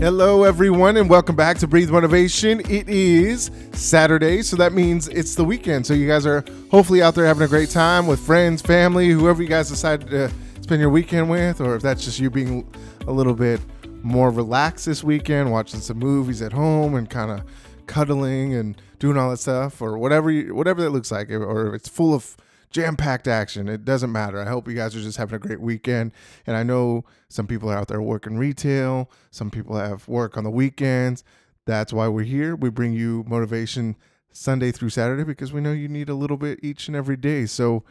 Hello, everyone, and welcome back to Breathe Motivation. It is Saturday, so that means it's the weekend. So, you guys are hopefully out there having a great time with friends, family, whoever you guys decided to spend your weekend with, or if that's just you being a little bit more relaxed this weekend, watching some movies at home and kind of cuddling and doing all that stuff, or whatever you, whatever that looks like, or if it's full of jam packed action. It doesn't matter. I hope you guys are just having a great weekend. And I know some people are out there working retail, some people have work on the weekends. That's why we're here. We bring you motivation Sunday through Saturday because we know you need a little bit each and every day. So,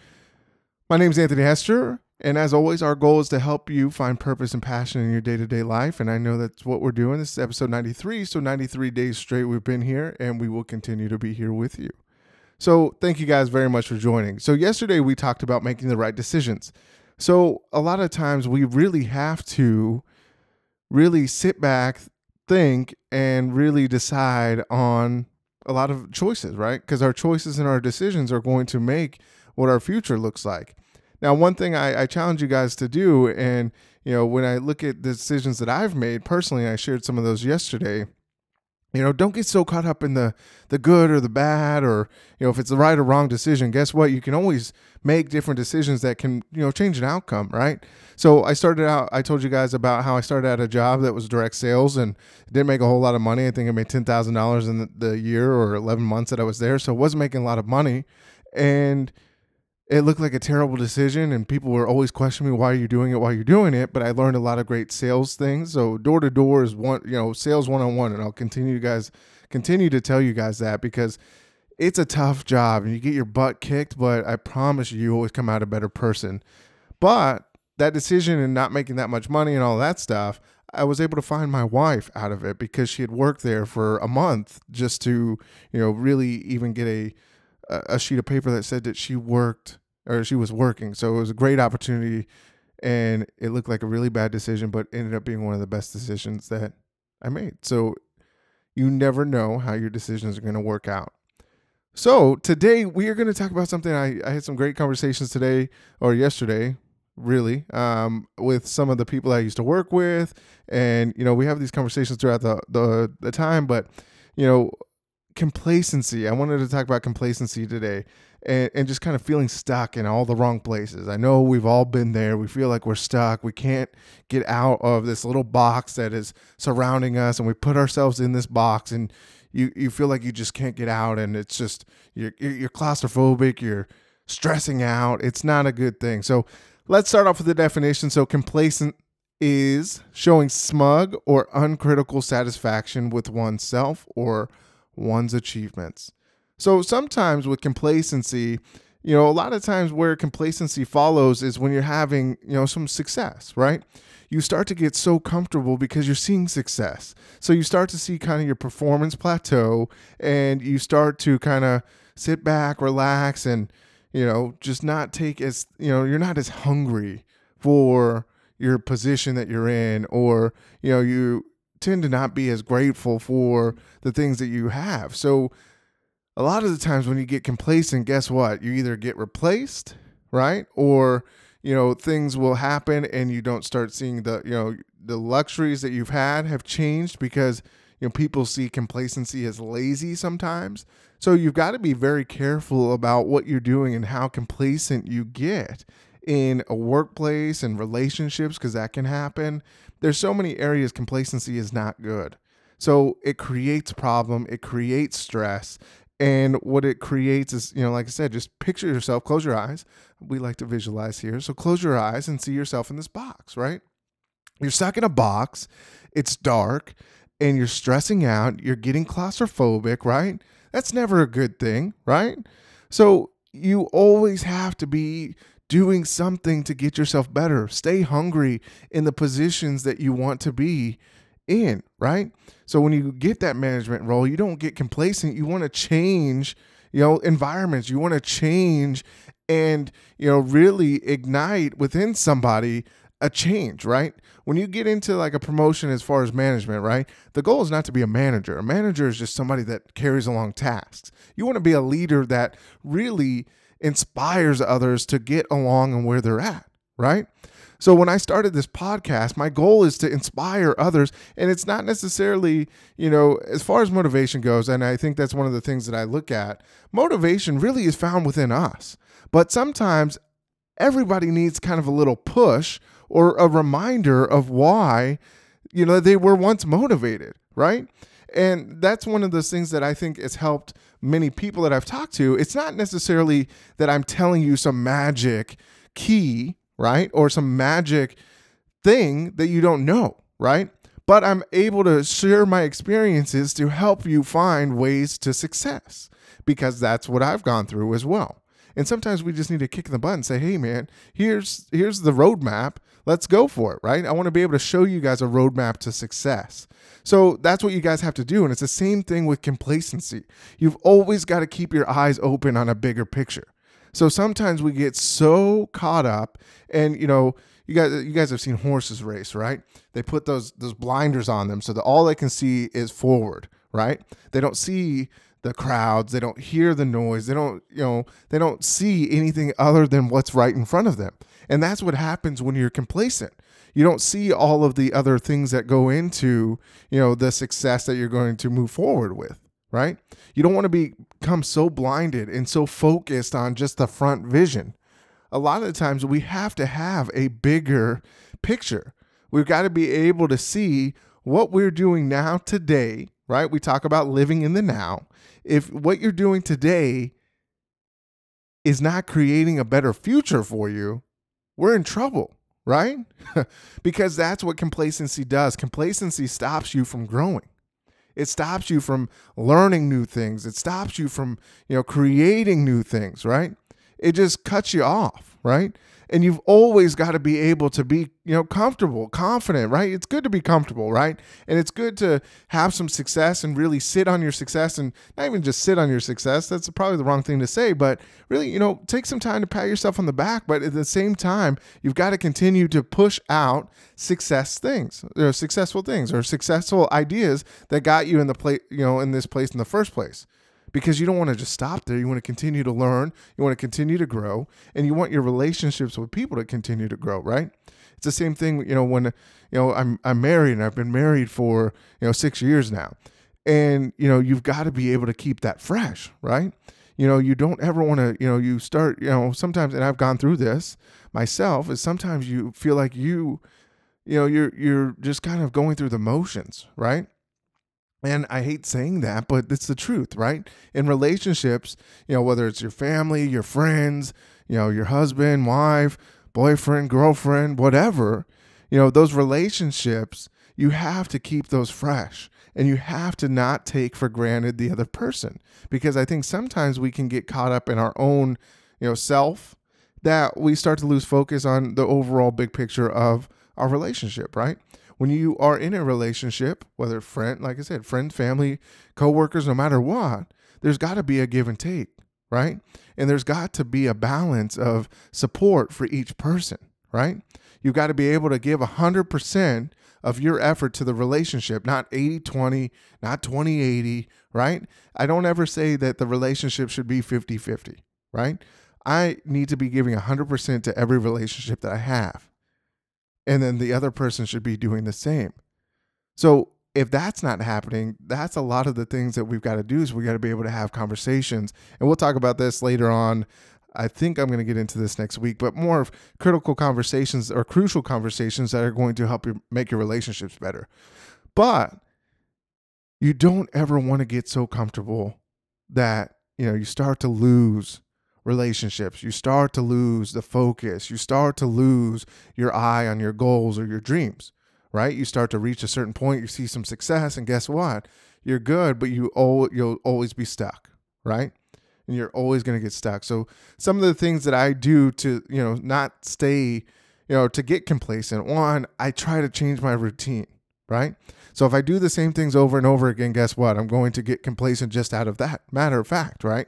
my name is Anthony Hester. And as always, our goal is to help you find purpose and passion in your day to day life. And I know that's what we're doing. This is episode 93. So, 93 days straight we've been here, and we will continue to be here with you. So, thank you guys very much for joining. So, yesterday we talked about making the right decisions. So, a lot of times we really have to really sit back, think, and really decide on a lot of choices, right? Because our choices and our decisions are going to make what our future looks like. Now, one thing I, I challenge you guys to do, and you know, when I look at the decisions that I've made personally, I shared some of those yesterday you know don't get so caught up in the the good or the bad or you know if it's the right or wrong decision guess what? You can always make different decisions that can you know change an outcome right? So i started out i told you guys about how i started at a job that was direct sales and didn't make a whole lot of money. I think i made $10000 in the, the year or 11 months that i was there. So I wasn't making a lot of money. And it looked like a terrible decision and people were always questioning me why are you doing it? Why you're doing it? But i learned a lot of great sales things. So door to door is one you know sales one-on-one and i'll continue you guys continue to tell you guys that because it's a tough job and you get your butt kicked but i promise you you always come out a better person. But that decision and not making that much money and all that stuff I was able to find my wife out of it because she had worked there for a month just to, you know, really even get a a sheet of paper that said that she worked or she was working. So it was a great opportunity and it looked like a really bad decision, but ended up being one of the best decisions that I made. So you never know how your decisions are going to work out. So today we are going to talk about something I, I had some great conversations today or yesterday, really, um, with some of the people I used to work with. And, you know, we have these conversations throughout the, the, the time, but, you know, complacency. I wanted to talk about complacency today and, and just kind of feeling stuck in all the wrong places. I know we've all been there. We feel like we're stuck. We can't get out of this little box that is surrounding us, and we put ourselves in this box, and you, you feel like you just can't get out, and it's just you're, you're claustrophobic, you're stressing out. It's not a good thing. So let's start off with the definition. So, complacent is showing smug or uncritical satisfaction with oneself or one's achievements. So sometimes with complacency, you know, a lot of times where complacency follows is when you're having, you know, some success, right? You start to get so comfortable because you're seeing success. So you start to see kind of your performance plateau and you start to kind of sit back, relax, and, you know, just not take as, you know, you're not as hungry for your position that you're in or, you know, you tend to not be as grateful for the things that you have. So a lot of the times when you get complacent, guess what? You either get replaced, right? Or you know, things will happen and you don't start seeing the, you know, the luxuries that you've had have changed because you know people see complacency as lazy sometimes. So you've got to be very careful about what you're doing and how complacent you get in a workplace and relationships because that can happen. There's so many areas complacency is not good. So it creates problem, it creates stress, and what it creates is, you know, like I said, just picture yourself, close your eyes. We like to visualize here. So close your eyes and see yourself in this box, right? You're stuck in a box, it's dark, and you're stressing out, you're getting claustrophobic, right? That's never a good thing, right? So you always have to be doing something to get yourself better. Stay hungry in the positions that you want to be in, right? So when you get that management role, you don't get complacent. You want to change, you know, environments. You want to change and, you know, really ignite within somebody a change, right? When you get into like a promotion as far as management, right? The goal is not to be a manager. A manager is just somebody that carries along tasks. You want to be a leader that really inspires others to get along and where they're at, right? So when I started this podcast, my goal is to inspire others. And it's not necessarily, you know, as far as motivation goes, and I think that's one of the things that I look at, motivation really is found within us. But sometimes everybody needs kind of a little push or a reminder of why, you know, they were once motivated, right? And that's one of those things that I think has helped many people that I've talked to. It's not necessarily that I'm telling you some magic key right? Or some magic thing that you don't know, right? But I'm able to share my experiences to help you find ways to success because that's what I've gone through as well. And sometimes we just need to kick the butt and say, "Hey, man, here's here's the roadmap. Let's go for it." Right? I want to be able to show you guys a roadmap to success. So that's what you guys have to do, and it's the same thing with complacency. You've always got to keep your eyes open on a bigger picture. So sometimes we get so caught up, and you know, you guys, you guys have seen horses race, right? They put those those blinders on them so that all they can see is forward, right? They don't see the crowds, they don't hear the noise, they don't, you know, they don't see anything other than what's right in front of them. And that's what happens when you're complacent. You don't see all of the other things that go into, you know, the success that you're going to move forward with right? You don't want to be, become so blinded and so focused on just the front vision. A lot of the times we have to have a bigger picture. We've got to be able to see what we're doing now today, right? We talk about living in the now. If what you're doing today is not creating a better future for you, we're in trouble, right? because that's what complacency does. Complacency stops you from growing. It stops you from learning new things. It stops you from, you know, creating new things, right? It just cuts you off, right? And you've always got to be able to be you know comfortable confident right? It's good to be comfortable right? And it's good to have some success and really sit on your success and not even just sit on your success that's probably the wrong thing to say but really you know take some time to pat yourself on the back but at the same time you've got to continue to push out success things or successful things or successful ideas that got you in the place you know in this place in the first place because you don't want to just stop there. You want to continue to learn, you want to continue to grow, and you want your relationships with people to continue to grow, right? It's the same thing, you know, when you know I'm I'm married and I've been married for, you know, 6 years now. And, you know, you've got to be able to keep that fresh, right? You know, you don't ever want to, you know, you start, you know, sometimes and I've gone through this myself is sometimes you feel like you you know, you're you're just kind of going through the motions, right? And I hate saying that, but it's the truth, right? In relationships, you know, whether it's your family, your friends, you know, your husband, wife, boyfriend, girlfriend, whatever, you know, those relationships, you have to keep those fresh and you have to not take for granted the other person because I think sometimes we can get caught up in our own, you know, self that we start to lose focus on the overall big picture of our relationship, right? When you are in a relationship, whether friend, like I said, friend, family, coworkers, no matter what, there's got to be a give and take, right? And there's got to be a balance of support for each person, right? You've got to be able to give 100% of your effort to the relationship, not 80 20, not 20 80, right? I don't ever say that the relationship should be 50 50, right? I need to be giving 100% to every relationship that I have and then the other person should be doing the same. So if that's not happening, that's a lot of the things that we've got to do is we got to be able to have conversations. And we'll talk about this later on. I think I'm going to get into this next week, but more of critical conversations or crucial conversations that are going to help you make your relationships better. But you don't ever want to get so comfortable that, you know, you start to lose relationships. You start to lose the focus. You start to lose your eye on your goals or your dreams, right? You start to reach a certain point, you see some success, and guess what? You're good, but you you'll always be stuck, right? And you're always going to get stuck. So some of the things that I do to, you know, not stay, you know, to get complacent, one, I try to change my routine, right? So if I do the same things over and over again, guess what? I'm going to get complacent just out of that matter of fact, right?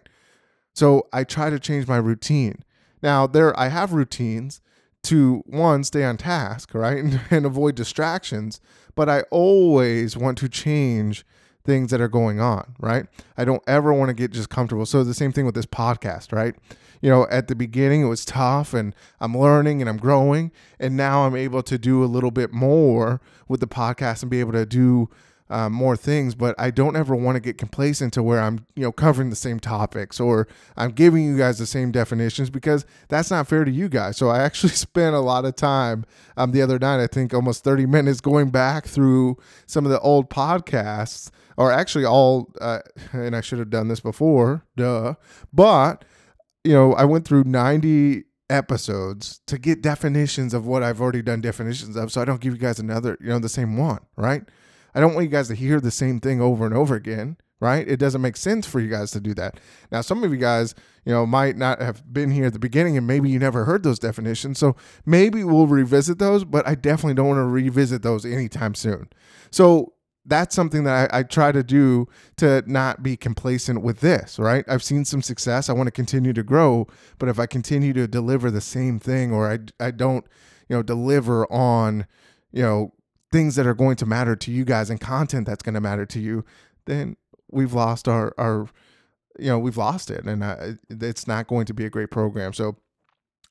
So I try to change my routine. Now, there I have routines to one stay on task, right? And, and avoid distractions, but I always want to change things that are going on, right? I don't ever want to get just comfortable. So the same thing with this podcast, right? You know, at the beginning it was tough and I'm learning and I'm growing and now I'm able to do a little bit more with the podcast and be able to do uh, more things, but I don't ever want to get complacent to where I'm, you know, covering the same topics or I'm giving you guys the same definitions because that's not fair to you guys. So I actually spent a lot of time um, the other night, I think almost 30 minutes going back through some of the old podcasts or actually all, uh, and I should have done this before, duh, but, you know, I went through 90 episodes to get definitions of what I've already done definitions of so I don't give you guys another, you know, the same one, right? I don't want you guys to hear the same thing over and over again, right? It doesn't make sense for you guys to do that. Now, some of you guys, you know, might not have been here at the beginning and maybe you never heard those definitions. So maybe we'll revisit those, but I definitely don't want to revisit those anytime soon. So that's something that I, I, try to do to not be complacent with this, right? I've seen some success. I want to continue to grow, but if I continue to deliver the same thing or I, I don't, you know, deliver on, you know, things that are going to matter to you guys and content that's going to matter to you, then we've lost our our you know we've lost it, and uh, it's not going to be a great program. So.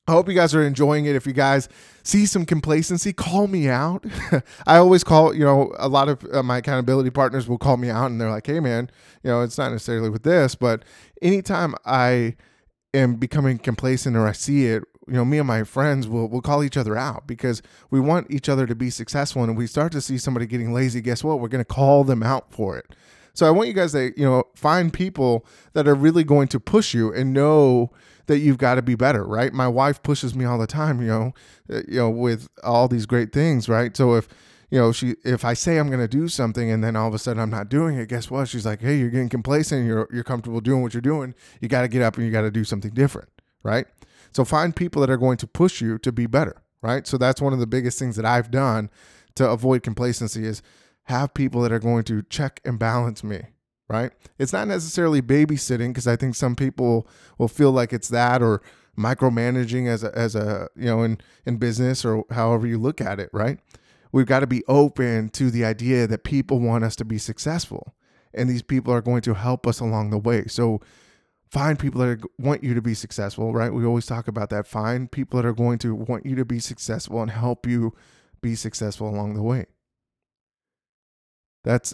I hope you guys are enjoying it. If you guys see some complacency, call me out. I always call, you know, a lot of uh, my accountability partners will call me out and they're like, hey, man, you know, it's not necessarily with this, but anytime I am becoming complacent or I see it, you know, me and my friends will will call each other out because we want each other to be successful. And if we start to see somebody getting lazy, guess what? We're going to call them out for it. So I want you guys to, you know, find people that are really going to push you and know that you've got to be better, right? My wife pushes me all the time, you know, uh, you know, with all these great things, right? So if you know, she if I say I'm going to do something and then all of a sudden I'm not doing it, guess what? She's like, "Hey, you're getting complacent. You're you're comfortable doing what you're doing. You got to get up and you got to do something different." Right? So find people that are going to push you to be better, right? So that's one of the biggest things that I've done to avoid complacency is have people that are going to check and balance me, right? It's not necessarily babysitting because I think some people will feel like it's that or micromanaging as a, as a you know in in business or however you look at it, right? We've got to be open to the idea that people want us to be successful and these people are going to help us along the way. So find people that are, want you to be successful, right? We always talk about that. Find people that are going to want you to be successful and help you be successful along the way. That's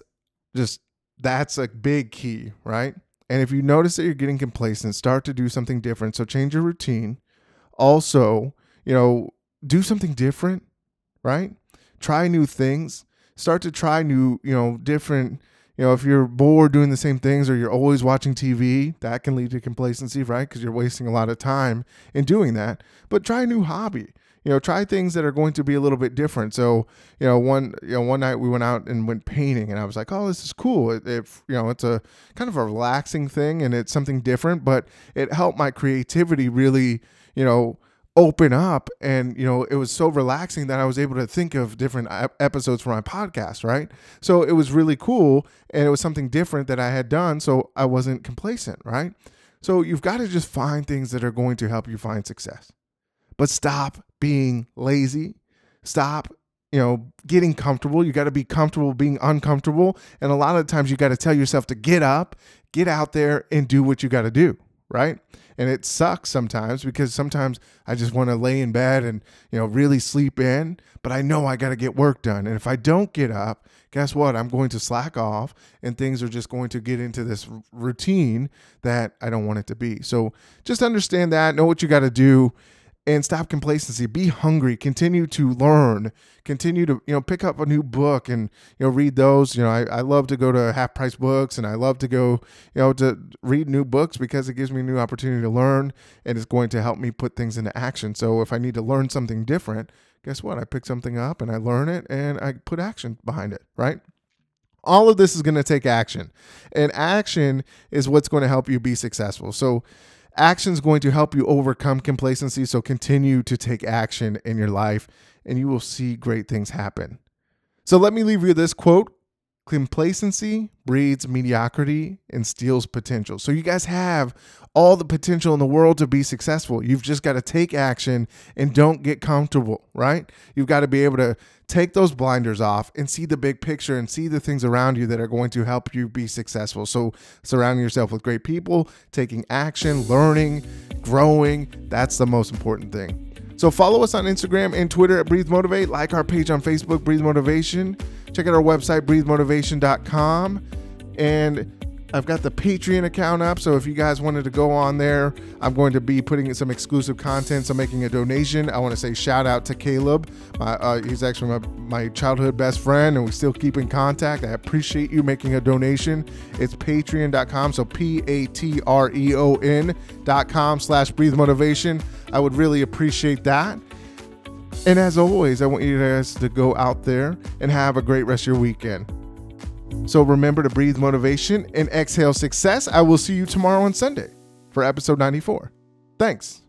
just that's a big key, right? And if you notice that you're getting complacent, start to do something different. So change your routine. Also, you know, do something different, right? Try new things. Start to try new, you know, different you know, if you're bored doing the same things or you're always watching TV, that can lead to complacency, right? Because you're wasting a lot of time in doing that. But try a new hobby. You know, try things that are going to be a little bit different. So, you know, one you know one night we went out and went painting, and I was like, "Oh, this is cool." It, it you know, it's a kind of a relaxing thing, and it's something different, but it helped my creativity really, you know, open up and you know it was so relaxing that i was able to think of different episodes for my podcast right? So it was really cool and it was something different that i had done so i wasn't complacent right? So you've got to just find things that are going to help you find success. But stop being lazy. Stop you know getting comfortable. You got to be comfortable being uncomfortable and a lot of times you got to tell yourself to get up get out there and do what you got to do right and it sucks sometimes because sometimes I just want to lay in bed and you know really sleep in, but I know I got to get work done. And if I don't get up, guess what? I'm going to slack off and things are just going to get into this routine that I don't want it to be. So just understand that, know what you got to do and stop complacency. Be hungry. Continue to learn. Continue to you know pick up a new book and you know read those. You know I, I love to go to half price books and i love to go you know to read new books because it gives me a new opportunity to learn and it's going to help me put things into action. So if i need to learn something different guess what? I pick something up and i learn it and i put action behind it right? All of this is going to take action and action is what's going to help you be successful. So Action is going to help you overcome complacency. So continue to take action in your life and you will see great things happen. So let me leave you this quote Complacency breeds mediocrity and steals potential. So, you guys have all the potential in the world to be successful. You've just got to take action and don't get comfortable, right? You've got to be able to take those blinders off and see the big picture and see the things around you that are going to help you be successful. So, surrounding yourself with great people, taking action, learning, growing that's the most important thing. So follow us on Instagram and Twitter at Breathe Motivate. Like our page on Facebook, Breathe Motivation. Check out our website, breathemotivation.com. And I've got the Patreon account up, so if you guys wanted to go on there, I'm going to be putting in some exclusive content. So making a donation. I want to say shout out to Caleb. Uh, he's actually my, my childhood best friend, and we still keep in contact. I appreciate you making a donation. It's patreon.com, so P A T R E O N.com slash breathe motivation. I would really appreciate that. And as always, I want you guys to go out there and have a great rest of your weekend. So remember to breathe motivation and exhale success. I will see you tomorrow on Sunday for episode 94. Thanks.